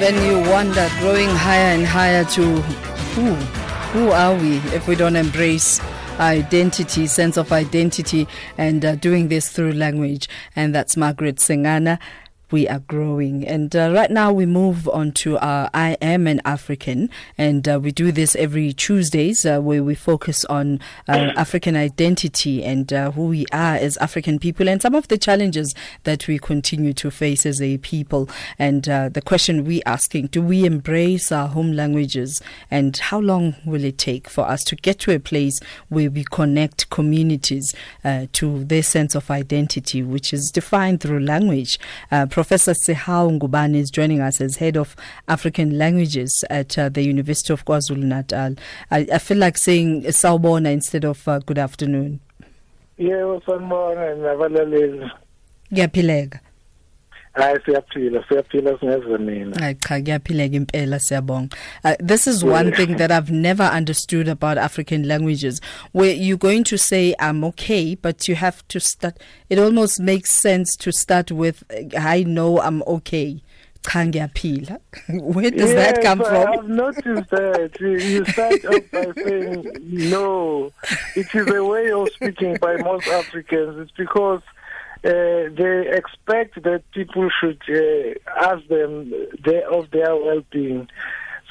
then you wonder, growing higher and higher to who? Who are we if we don't embrace identity, sense of identity, and uh, doing this through language? And that's Margaret Sengana we are growing. And uh, right now we move on to our I Am an African. And uh, we do this every Tuesdays uh, where we focus on uh, African identity and uh, who we are as African people and some of the challenges that we continue to face as a people. And uh, the question we asking, do we embrace our home languages? And how long will it take for us to get to a place where we connect communities to their sense of identity, which is defined through language? Professor Sihawu Ngubane is joining us as head of African languages at uh, the University of KwaZulu Natal. I, I, feel like saying sawubona instead of uh, good afternoon. Yeah, sanibona nabalaleli. Ngiyaphileka. Hayi siyaphila siyaphila singeze mina hayi cha kuyaphileka impela siyabonga. Uh, this is one thing that i've never understood about african languages where you're going to say i'm okay but you have to start it almost makes sense to start with i know i'm okay. Cha ngiyaphila. Where does yes, that come from? i've noticed that. You start off by saying no. It is a way of speaking by most africans. It's because uh, they expect that people should uh, ask them their, of their well-being.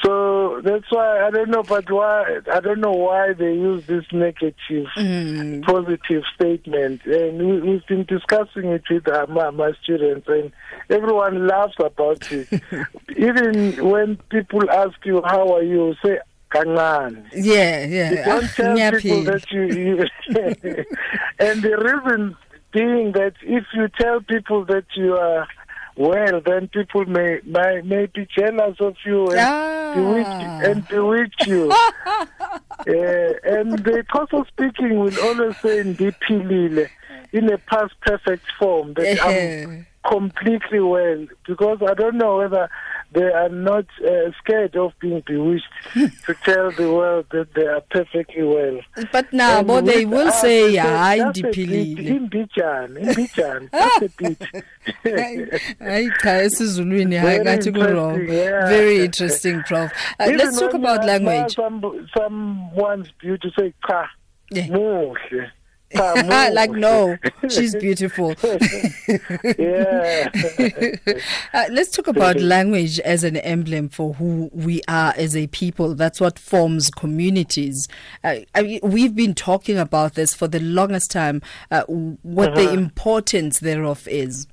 So that's why I don't know, but why I don't know why they use this negative, mm. positive statement. And we, have been discussing it with uh, my, my students, and everyone laughs about it. Even when people ask you how are you, say Kangan. Yeah, yeah. You don't tell people that you, you and the reason being that if you tell people that you are well, then people may may, may be jealous of you and ah. bewitch and bewitch you. uh, and the course of speaking will always say "ndiphilile" in a past perfect form that I'm completely well because I don't know whether they are not uh, scared of being bewitched to tell the world that they are perfectly well. But now, but they will say, "Hayi ndiphilile." Imbijana, imbijana, that's a bit. Hayi cha esizulwini hayi ngathi ku wrong. Very interesting, prof. Uh, let's talk about language. Some someone's beauty say cha. Muhle. like no she's beautiful. Yeah. Uh, let's talk about language as an emblem for who we are as a people. That's what forms communities. Uh, I mean, we've been talking about this for the longest time uh, what uh-huh. the importance thereof is.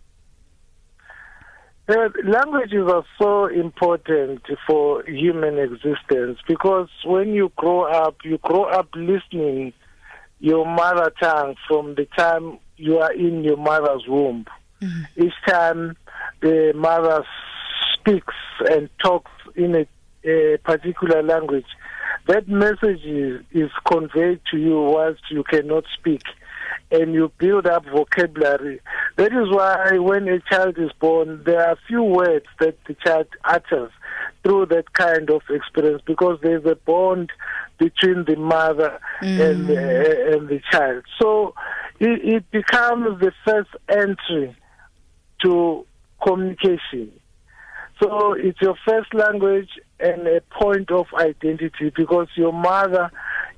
Uh, languages are so important for human existence because when you grow up you grow up listening your mother tongue from the time you are in your mother's womb. Mm-hmm. Each time the mother speaks and talks in a, a particular language, that message is, is conveyed to you whilst you cannot speak and you build up vocabulary. That is why when a child is born, there are few words that the child utters through that kind of experience because there's a bond between the mother mm. and, uh, and the child. So it, it becomes the first entry to communication. So it's your first language and a point of identity because your mother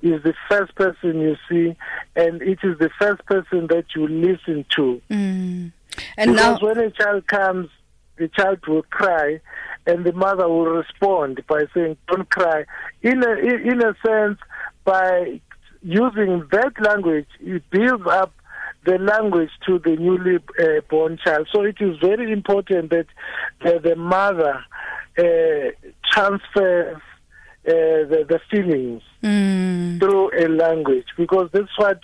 is the first person you see and it is the first person that you listen to. Mm. And because now when a child comes, the child will cry and the mother will respond by saying, "Don't cry." In a in a sense, by using that language, it builds up the language to the newly uh, born child. So it is very important that uh, the mother uh, transfers the, the feelings mm. through a language because that's what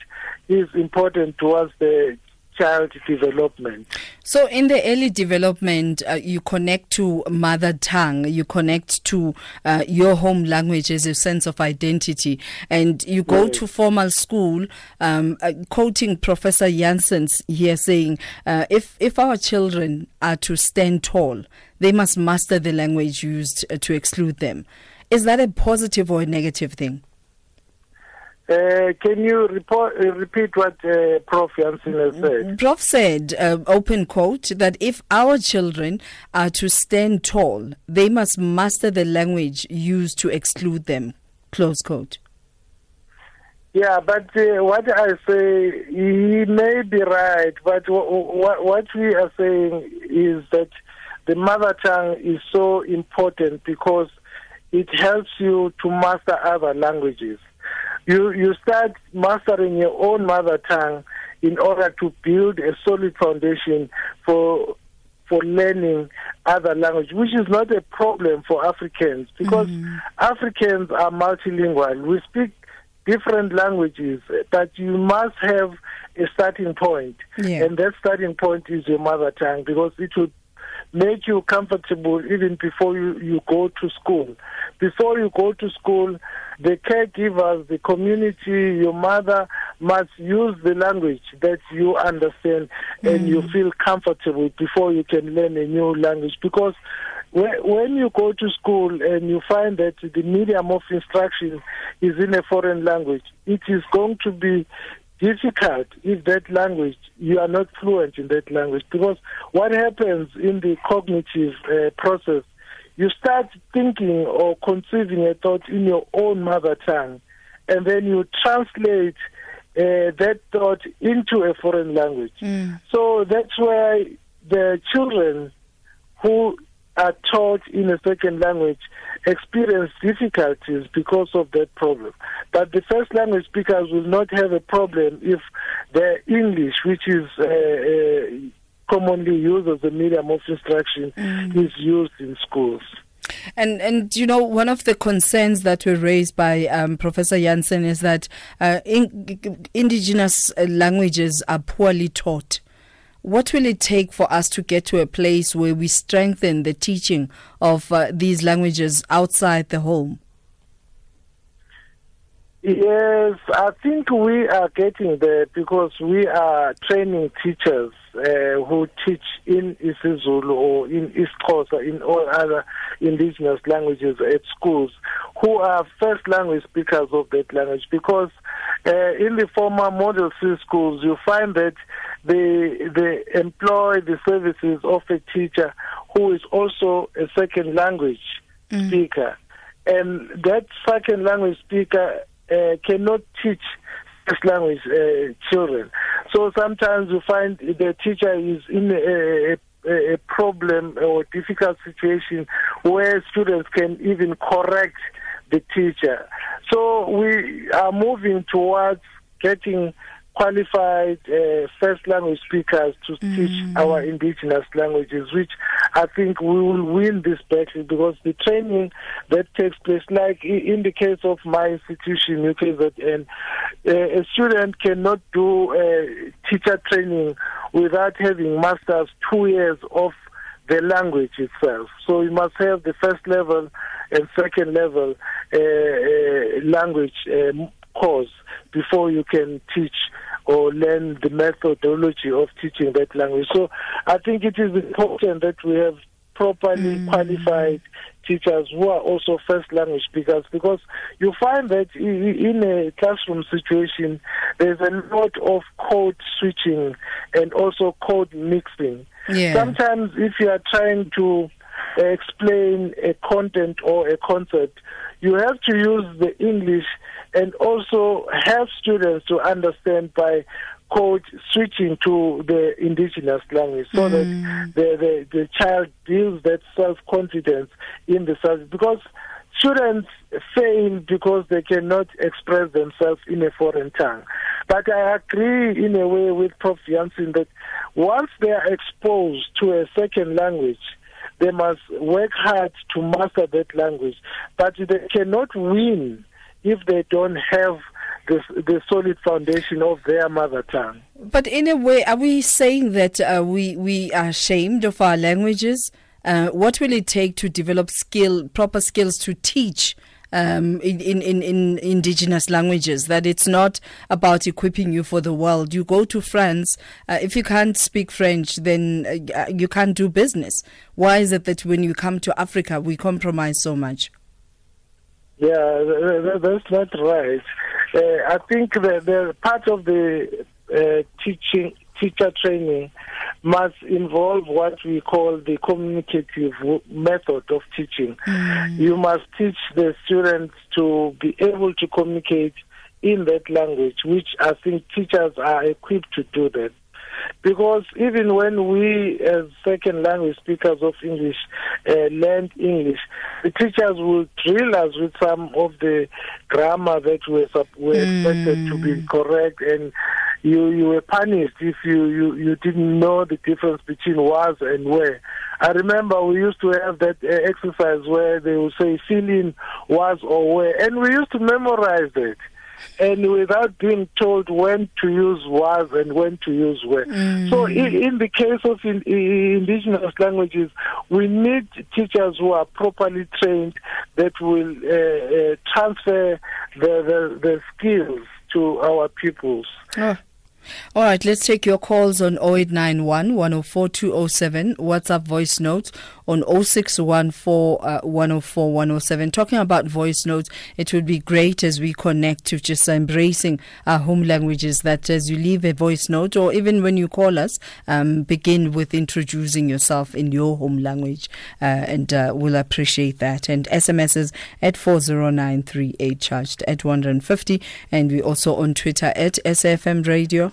is important towards the child development. So, in the early development, uh, you connect to mother tongue, you connect to uh, your home language as a sense of identity, and you go yes. to formal school. Um, uh, quoting Professor Jansen's here, saying, uh, "If if our children are to stand tall, they must master the language used uh, to exclude them." Is that a positive or a negative thing? Uh, can you report, uh, repeat what uh, Prof. Jansen has said? Prof said, uh, open quote, that if our children are to stand tall, they must master the language used to exclude them. Close quote. Yeah, but uh, what I say, he may be right, but w- w- what we are saying is that the mother tongue is so important because it helps you to master other languages you you start mastering your own mother tongue in order to build a solid foundation for for learning other language, which is not a problem for Africans because mm-hmm. Africans are multilingual. We speak different languages, but you must have a starting point, yeah. and that starting point is your mother tongue because it will make you comfortable even before you, you go to school. Before you go to school, the caregivers, the community, your mother must use the language that you understand and mm. you feel comfortable before you can learn a new language. Because when you go to school and you find that the medium of instruction is in a foreign language, it is going to be difficult if that language you are not fluent in that language because what happens in the cognitive uh, process you start thinking or conceiving a thought in your own mother tongue and then you translate uh, that thought into a foreign language mm. so that's why the children who are taught in a second language experience difficulties because of that problem. But the first language speakers will not have a problem if the English, which is uh, uh, commonly used as a medium of instruction, mm. is used in schools. And and you know one of the concerns that were raised by um, Professor Jansen is that uh, in, indigenous languages are poorly taught. What will it take for us to get to a place where we strengthen the teaching of uh, these languages outside the home? Yes, I think we are getting there because we are training teachers uh, who teach in isiZulu or in isiXhosa, in all other indigenous languages at schools, who are first language speakers of that language. Because uh, in the former Model C schools, you find that they they employ the services of a teacher who is also a second language mm. speaker, and that second language speaker uh, cannot teach first language uh, children. So sometimes you find the teacher is in a, a, a problem or difficult situation where students can even correct the teacher. So we are moving towards getting qualified uh, first language speakers to mm. teach our indigenous languages, which I think we will win this battle because the training that takes place, like in the case of my institution, UKZN, uh, a student cannot do uh, teacher training without having masters two years of the language itself. So you must have the first level and second level uh, uh, language um, course before you can teach or learn the methodology of teaching that language. So I think it is important that we have properly mm. qualified teachers who are also first language speakers because you find that in a classroom situation there's a lot of code switching and also code mixing. Yeah. Sometimes if you are trying to explain a content or a concept, you have to use the English and also help students to understand by code switching to the indigenous language so mm. that the, the, the child builds that self confidence in the subject because students fail because they cannot express themselves in a foreign tongue. But I agree in a way with Prof. Jansen that once they are exposed to a second language, they must work hard to master that language. But they cannot win if they don't have the, the solid foundation of their mother tongue. But in a way, are we saying that uh, we, we are ashamed of our languages? Uh, what will it take to develop skill, proper skills to teach um, in, in, in indigenous languages, that it's not about equipping you for the world. You go to France, uh, if you can't speak French, then uh, you can't do business. Why is it that when you come to Africa, we compromise so much? Yeah, that's not right. Uh, I think the, the part of the uh, teaching teacher training must involve what we call the communicative method of teaching. Mm. You must teach the students to be able to communicate in that language, which I think teachers are equipped to do that. Because even when we, as second language speakers of English, uh, learned English, the teachers will drill us with some of the grammar that were, were mm. expected to be correct and you you were punished if you you you didn't know the difference between was and where. I remember we used to have that uh, exercise where they would say fill in was or where, and we used to memorize it. And without being told when to use was and when to use where. Mm. So, in, in, the case of in, in indigenous languages, we need teachers who are properly trained that will uh, uh, transfer the, the, the skills to our pupils. Oh. All right, let's take your calls on 0891 104 207, WhatsApp voice notes on 0614 uh, 104 107. Talking about voice notes, it would be great as we connect to just embracing our home languages that as you leave a voice note or even when you call us, um, begin with introducing yourself in your home language uh, and uh, we'll appreciate that. And SMSs at 40938 charged at 150 and we also on Twitter at SAFM Radio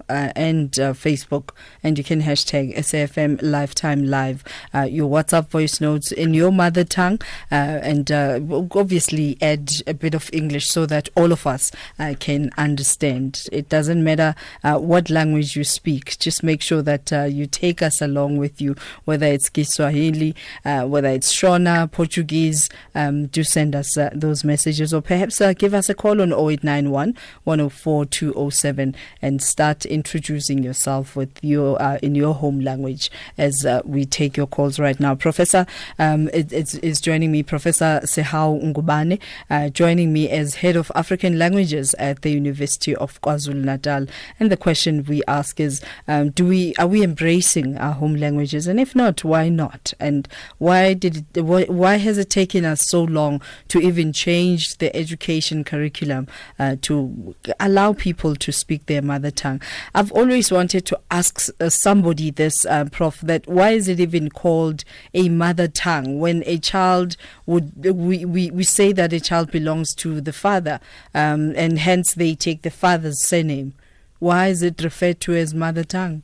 uh, and uh, Facebook and you can hashtag SAFM Lifetime Live. Uh, your WhatsApp voice notes in your mother tongue uh, and uh, obviously add a bit of English so that all of us uh, can understand. It doesn't matter what language you speak, just make sure that you take us along with you, whether it's Kiswahili, whether it's Shona, Portuguese. Um, do send us those messages or perhaps give us a call on 0891 104 207 and start introducing yourself with your in your home language as we take your calls right now. Professor um, is, is, joining me, Professor Sihawu Ngubane, uh, joining me as Head of African Languages at the University of KwaZulu-Natal. And the question we ask is, um, do we are we embracing our home languages? And if not, why not? And why did it, why, why has it taken us so long to even change the education curriculum uh, to allow people to speak their mother tongue? I've always wanted to ask uh, somebody this, uh, Prof, that why is it even called a mother tongue when a child would we, we, we say that a child belongs to the father um, and hence they take the father's surname? Why is it referred to as mother tongue?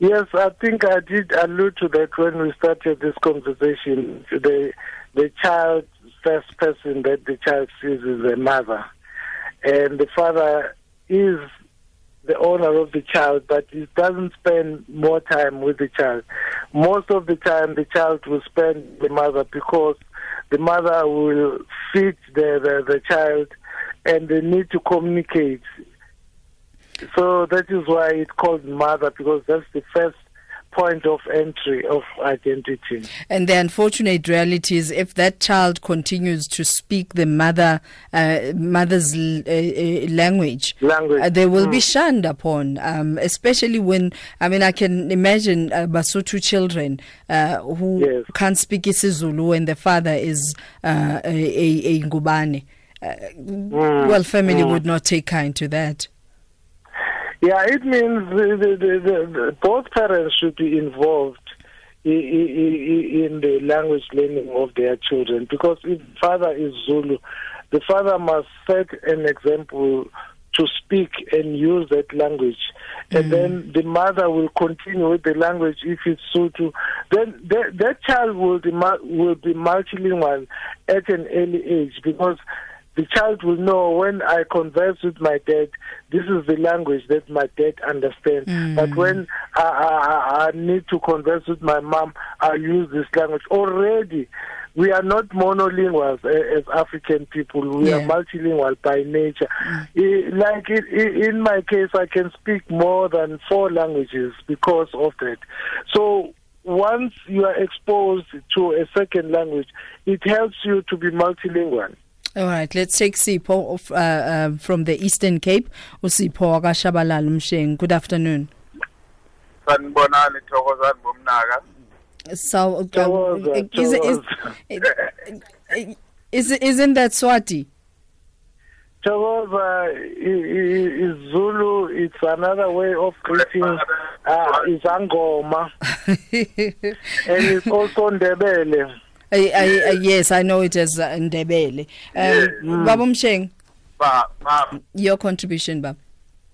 Yes i think i did allude to that when we started this conversation. The the child first person that the child sees is the mother. And the father is the owner of the child, but he doesn't spend more time with the child. Most of the time, the child will spend the mother because the mother will feed the, the, the child and they need to communicate. So that is why it's called mother because that's the first point of entry of identity. And the unfortunate reality is, if that child continues to speak the mother uh, mother's uh, uh language, language. Uh, they will mm. be shunned upon. Um, especially when I mean, I can imagine uh, Basotho children uh, who yes. can't speak isiZulu and the father is a, a, a Ngubane. Mm. Well, family mm. would not take kind to that. Yeah, it means the, the, the, both parents should be involved in the language learning of their children because if father is Zulu, the father must set an example to speak and use that language. And mm. then the mother will continue with the language if it's Zulu. Then that, that child will be, will be multilingual at an early age because the child will know when I converse with my dad, this is the language that my dad understands. Mm. But when I, I, I need to converse with my mom, I use this language. Already, we are not monolingual as African people. We yeah. are multilingual by nature. Mm. Like in my case, I can speak more than four languages because of that. So once you are exposed to a second language, it helps you to be multilingual. All right, let's take Sipho of, uh, uh, from the Eastern Cape. uSipho akashabalala umsheng. Good afternoon. Sanibonani thokozani bomnaka. So uh, is, is, Is isn't that Swati? Thokoza is Zulu. It's another way of greeting. Uh, it's Angoma. and it's also Ndebele. I, I, I, yes, I know it as uh, Ndebele. Um, mm. Baba Msheng. Ba, ma'am. Your contribution, Bab.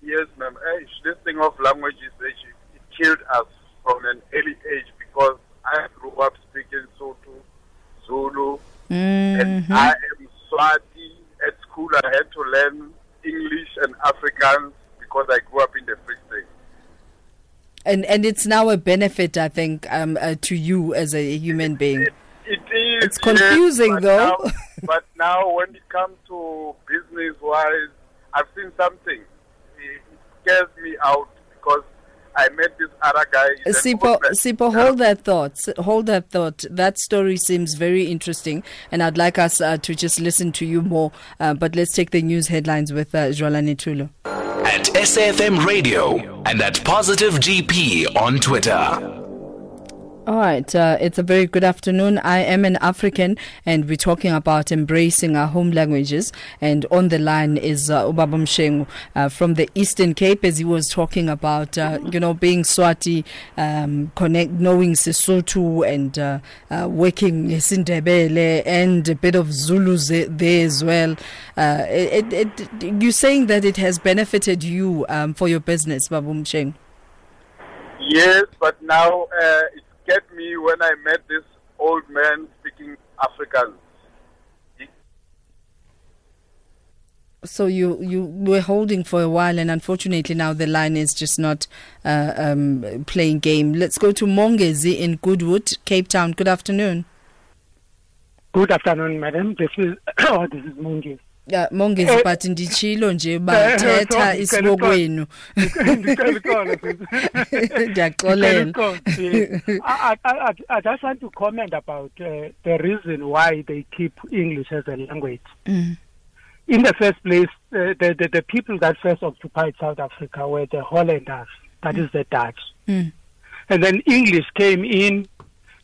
Yes, ma'am. Hey, this thing of languages, it killed us from an early age because I grew up speaking Sotho, Zulu, mm-hmm. and I am Swati. At school, I had to learn English and Afrikaans because I grew up in the Free State. And and it's now a benefit, I think, um, uh, to you as a human being. It. It's confusing, yes, though. Now, but now, when it comes to business-wise, I've seen something. It scares me out because I met this other guy. Sipho, Sipho, hold that thought. Hold that thought. That story seems very interesting, and I'd like us uh, to just listen to you more. Uh, but let's take the news headlines with uh, Jwalani Tulo. At SAFM Radio and at Positive GP on Twitter. All right, uh, it's a very good afternoon. I am an African, and we're talking about embracing our home languages. And on the line is uh, uh, from the Eastern Cape, as he was talking about, uh, you know, being Swati, um, connect, knowing Sesotho, and uh, uh, working Sindebele, and a bit of Zulu there as well. Uh, it, it, you're saying that it has benefited you um, for your business, Babu Msheng. Yes, but now uh, get me when I met this old man speaking Afrikaans. So you you were holding for a while, and unfortunately now the line is just not uh, um, playing game. Let's go to Mongezi in Goodwood, Cape Town. Good afternoon. Good afternoon, madam. This is oh, this is Mongezi. Ya mongezi but ndichilo nje bathetha isibokwenu ndiyaxolela I just want to comment about uh, the reason why they keep English as a language. Mm. In the first place, uh, the, the, the people that first occupied South Africa were the Hollanders, that mm. is the Dutch. Mm. And then English came in,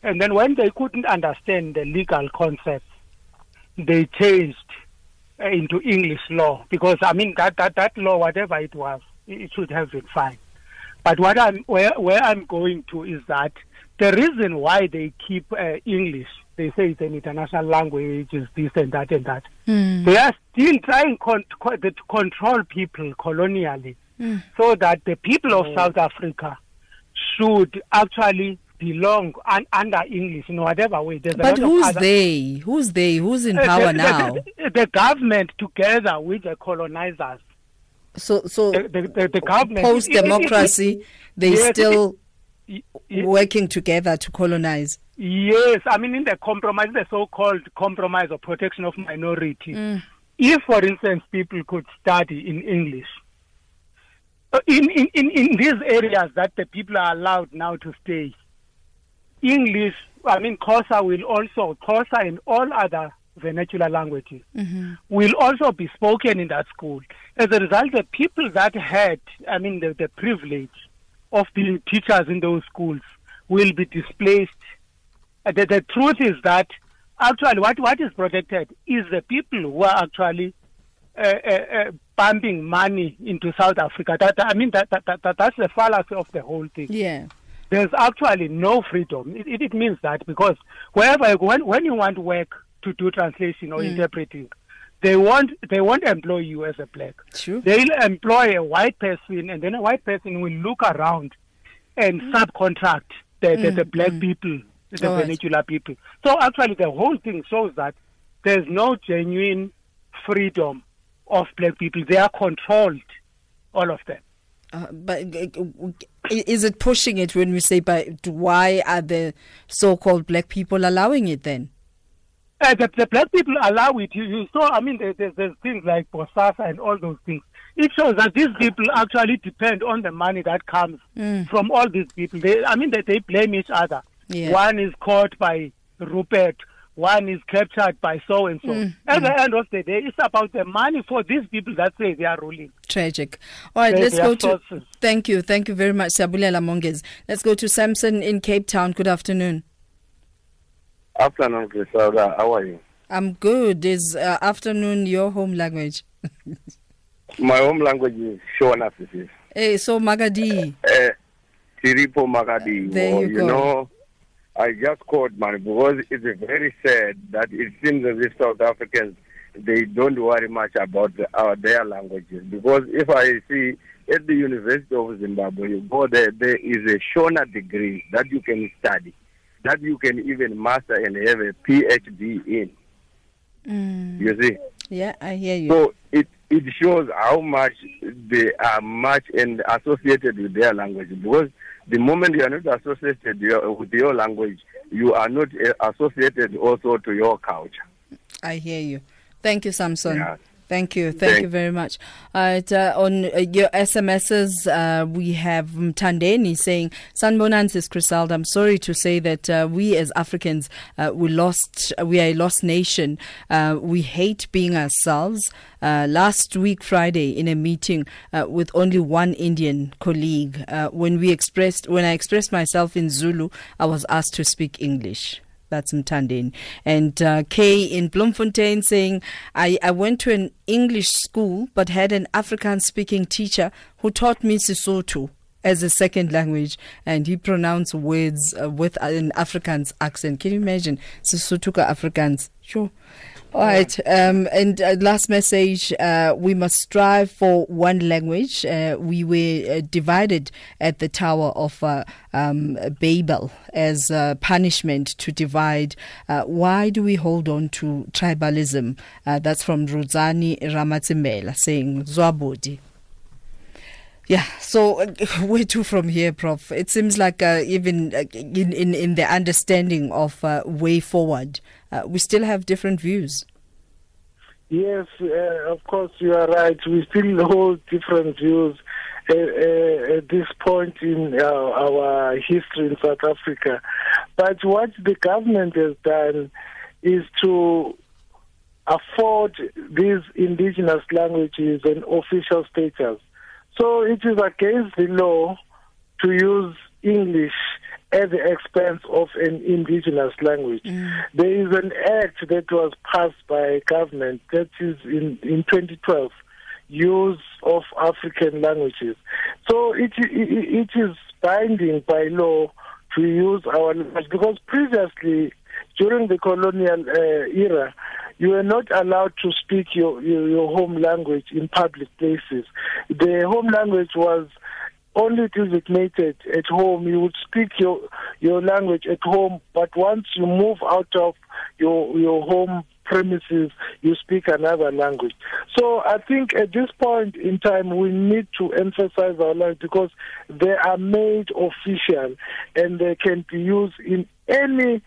and then when they couldn't understand the legal concepts, they changed into English law because I mean that that that law, whatever it was, it should have been fine. But what I'm where where I'm going to is that the reason why they keep uh, English, they say it's an international language, is this and that and that. Mm. They are still trying con- co- to control people colonially, mm. so that the people of South Africa should actually belong un- under English in whatever way. There's but who's other... they? Who's they? Who's in power the, now? The, the, government together with the colonizers. So, so the, the, government post democracy, they yes, still it, it, working together to colonize. Yes, I mean in the compromise, the so-called compromise or protection of minority. Mm. If, for instance, people could study in English, uh, in, in, in, in these areas that the people are allowed now to stay, English, I mean, Xhosa will also, Xhosa and all other vernacular languages mm-hmm. will also be spoken in that school. As a result, the people that had, I mean, the, the privilege of being teachers in those schools will be displaced. Uh, the, the truth is that actually what, what is protected is the people who are actually uh, uh, uh, pumping money into South Africa. That, I mean, that, that, that, that's the fallacy of the whole thing. Yeah there's actually no freedom. It, it, it, means that because wherever when when you want work to do translation or mm. interpreting, they won't they won't employ you as a black. True. They'll employ a white person, and then a white person will look around and mm. subcontract the, the, the black mm. people, the All vernacular right. people. So actually, the whole thing shows that there's no genuine freedom of black people. They are controlled, all of them. Uh, but is it pushing it when we say, but why are the so-called black people allowing it then? Uh, the, the, black people allow it. You, you saw, I mean, there's, there's things like Bosasa and all those things. It shows that these people actually depend on the money that comes mm. from all these people. They, I mean, they, they blame each other. Yeah. One is caught by Rupert, one is captured by so and so. Mm, At mm. the end of the day, it's about the money for these people that say they are ruling. Tragic. All right, They- let's go are to. sources. Thank you, thank you very much, Sabulela Mongezi. Let's go to Samson in Cape Town. Good afternoon. Afternoon, Griselda. How are you? I'm good. Is uh, afternoon your home language? My home language is Shona, sis. Hey, so Magadi. Uh, Tiripo Magadi. There or, you you go. know, I just called man because it's very sad that it seems as if South Africans they don't worry much about the, our their languages. Because if I see at the University of Zimbabwe, you go there, there is a Shona degree that you can study, that you can even master and have a PhD in. Mm. You see. Yeah, I hear you. So it it shows how much they are much and associated with their language because the moment you are not associated with your language, you are not uh, associated also to your culture. I hear you. Thank you, Samson. Yeah. Thank you. Thank, you very much. Uh, uh, on uh, your SMSs, uh, we have Mtandeni saying, Sanbonansis Griselda, I'm sorry to say that uh, we as Africans, uh, we lost, we are a lost nation. Uh, we hate being ourselves. Uh, last week, Friday, in a meeting uh, with only one Indian colleague, uh, when we expressed, when I expressed myself in Zulu, I was asked to speak English. That's Mtandeni. And uh, Kay in Bloemfontein saying, I, I went to an English school but had an African speaking teacher who taught me Sesotho as a second language and he pronounced words uh, with an Afrikaans accent. Can you imagine? Sesotho ka Afrikaans. Sure. All right. Um, and uh, last message uh, we must strive for one language. Uh, we were uh, divided at the Tower of uh, um, Babel as punishment to divide. Uh, why do we hold on to tribalism? That's from Rosani Ramatimela saying Zwabodi. Yeah, so uh, where to from here, Prof? It seems like even in, in in the understanding of way forward, uh, we still have different views. Yes, uh, of course, you are right. We still hold different views uh, uh, at this point in uh, our history in South Africa. But what the government has done is to afford these indigenous languages an official status. So it is against the law to use English at the expense of an indigenous language. There is an act that was passed by government that is in, in 2012, use of African languages. So it, it, it is binding by law to use our language because previously, during the colonial uh, era, you were not allowed to speak your, your, your home language in public places. The home language was only designated at home. You would speak your your language at home, but once you move out of your your home premises, you speak another language. So I think at this point in time, we need to emphasize our language because they are made official and they can be used in any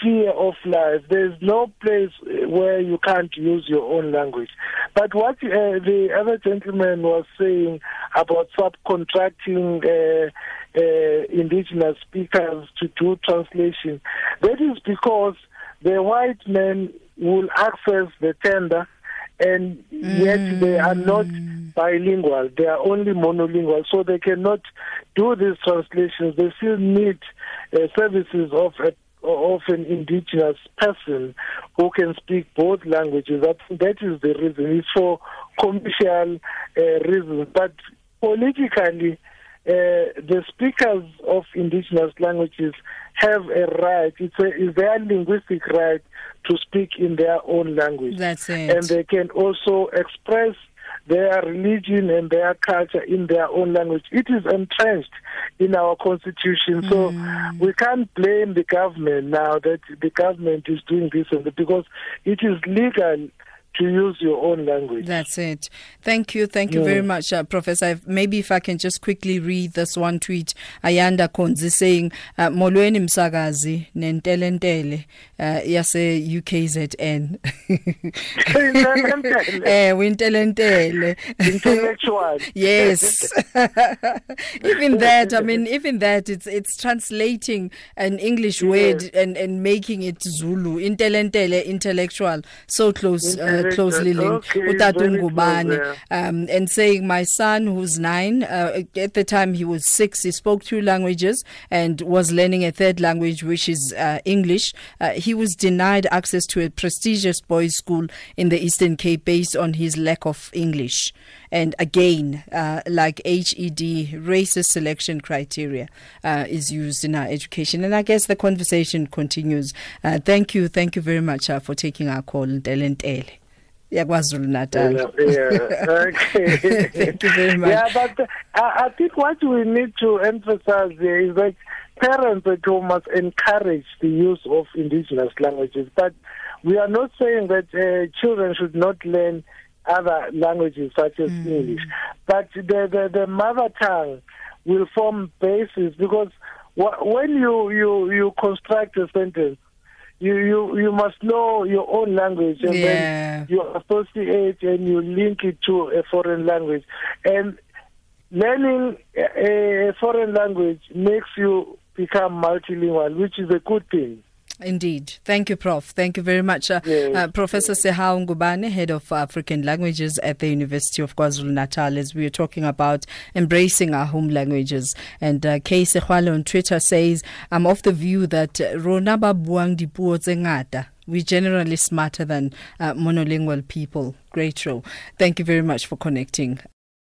sphere of life. There's no place uh, where you can't use your own language. But what uh, the other gentleman was saying about subcontracting uh, uh, indigenous speakers to do translation, that is because the white men will access the tender and yet they are not bilingual. They are only monolingual, so they cannot do these translations. They still need uh, services of a of an indigenous person who can speak both languages. That that is the reason. It's for commercial uh, reasons, but politically, uh, the speakers of indigenous languages have a right. It's, a, it's their linguistic right to speak in their own language, That's it. and they can also express their religion and their culture in their own language. It is entrenched in our constitution. So mm. we can't blame the government now that the government is doing this and that because it is legal to use your own language. That's it. Thank you. Thank you Yeah. very much, uh, Professor. If- Maybe if I can just quickly read this one tweet. Ayanda Konzi saying, uh, Molweni msakazi nentelentele uh, yase UKZN. Eh, wintelentele. Intellectual. Yes. even that, I mean, even that, it's it's translating an English word and, and making it Zulu. Intelentele, intellectual, so close uh, closely linked. Okay, Ngubane, um, and saying my son, who's nine, uh, at the time he was six, he spoke two languages and was learning a third language, which is uh, English. Uh, he was denied access to a prestigious boys' school in the Eastern Cape based on his lack of English. And again, uh, like HED, racist selection criteria uh, is used in our education. And I guess the conversation continues. Uh, thank you, thank you very much uh, for taking our call, Delentele. Yakwazulu natal Yeah. Okay. Thank you very much. Yeah, but uh, I, think what we need to emphasize here is that parents at home must encourage the use of indigenous languages. But we are not saying that uh, children should not learn other languages such as Mm. English. But the, the, the mother tongue will form basis because wh- when you, you, you construct a sentence, you, you, you must know your own language and Yeah. then you associate and you link it to a foreign language. And learning a, a foreign language makes you become multilingual, which is a good thing. Indeed. Thank you, Prof. Thank you very much. Uh, Yes. uh, Professor Sihawu Ngubane, Head of African Languages at the University of KwaZulu-Natal, as we are talking about embracing our home languages. And uh, Kay Sehwale on Twitter says, I'm of the view that uh, rona ba buang dipuo tse ngata. We're generally smarter than uh, monolingual people. Great show. Thank you very much for connecting.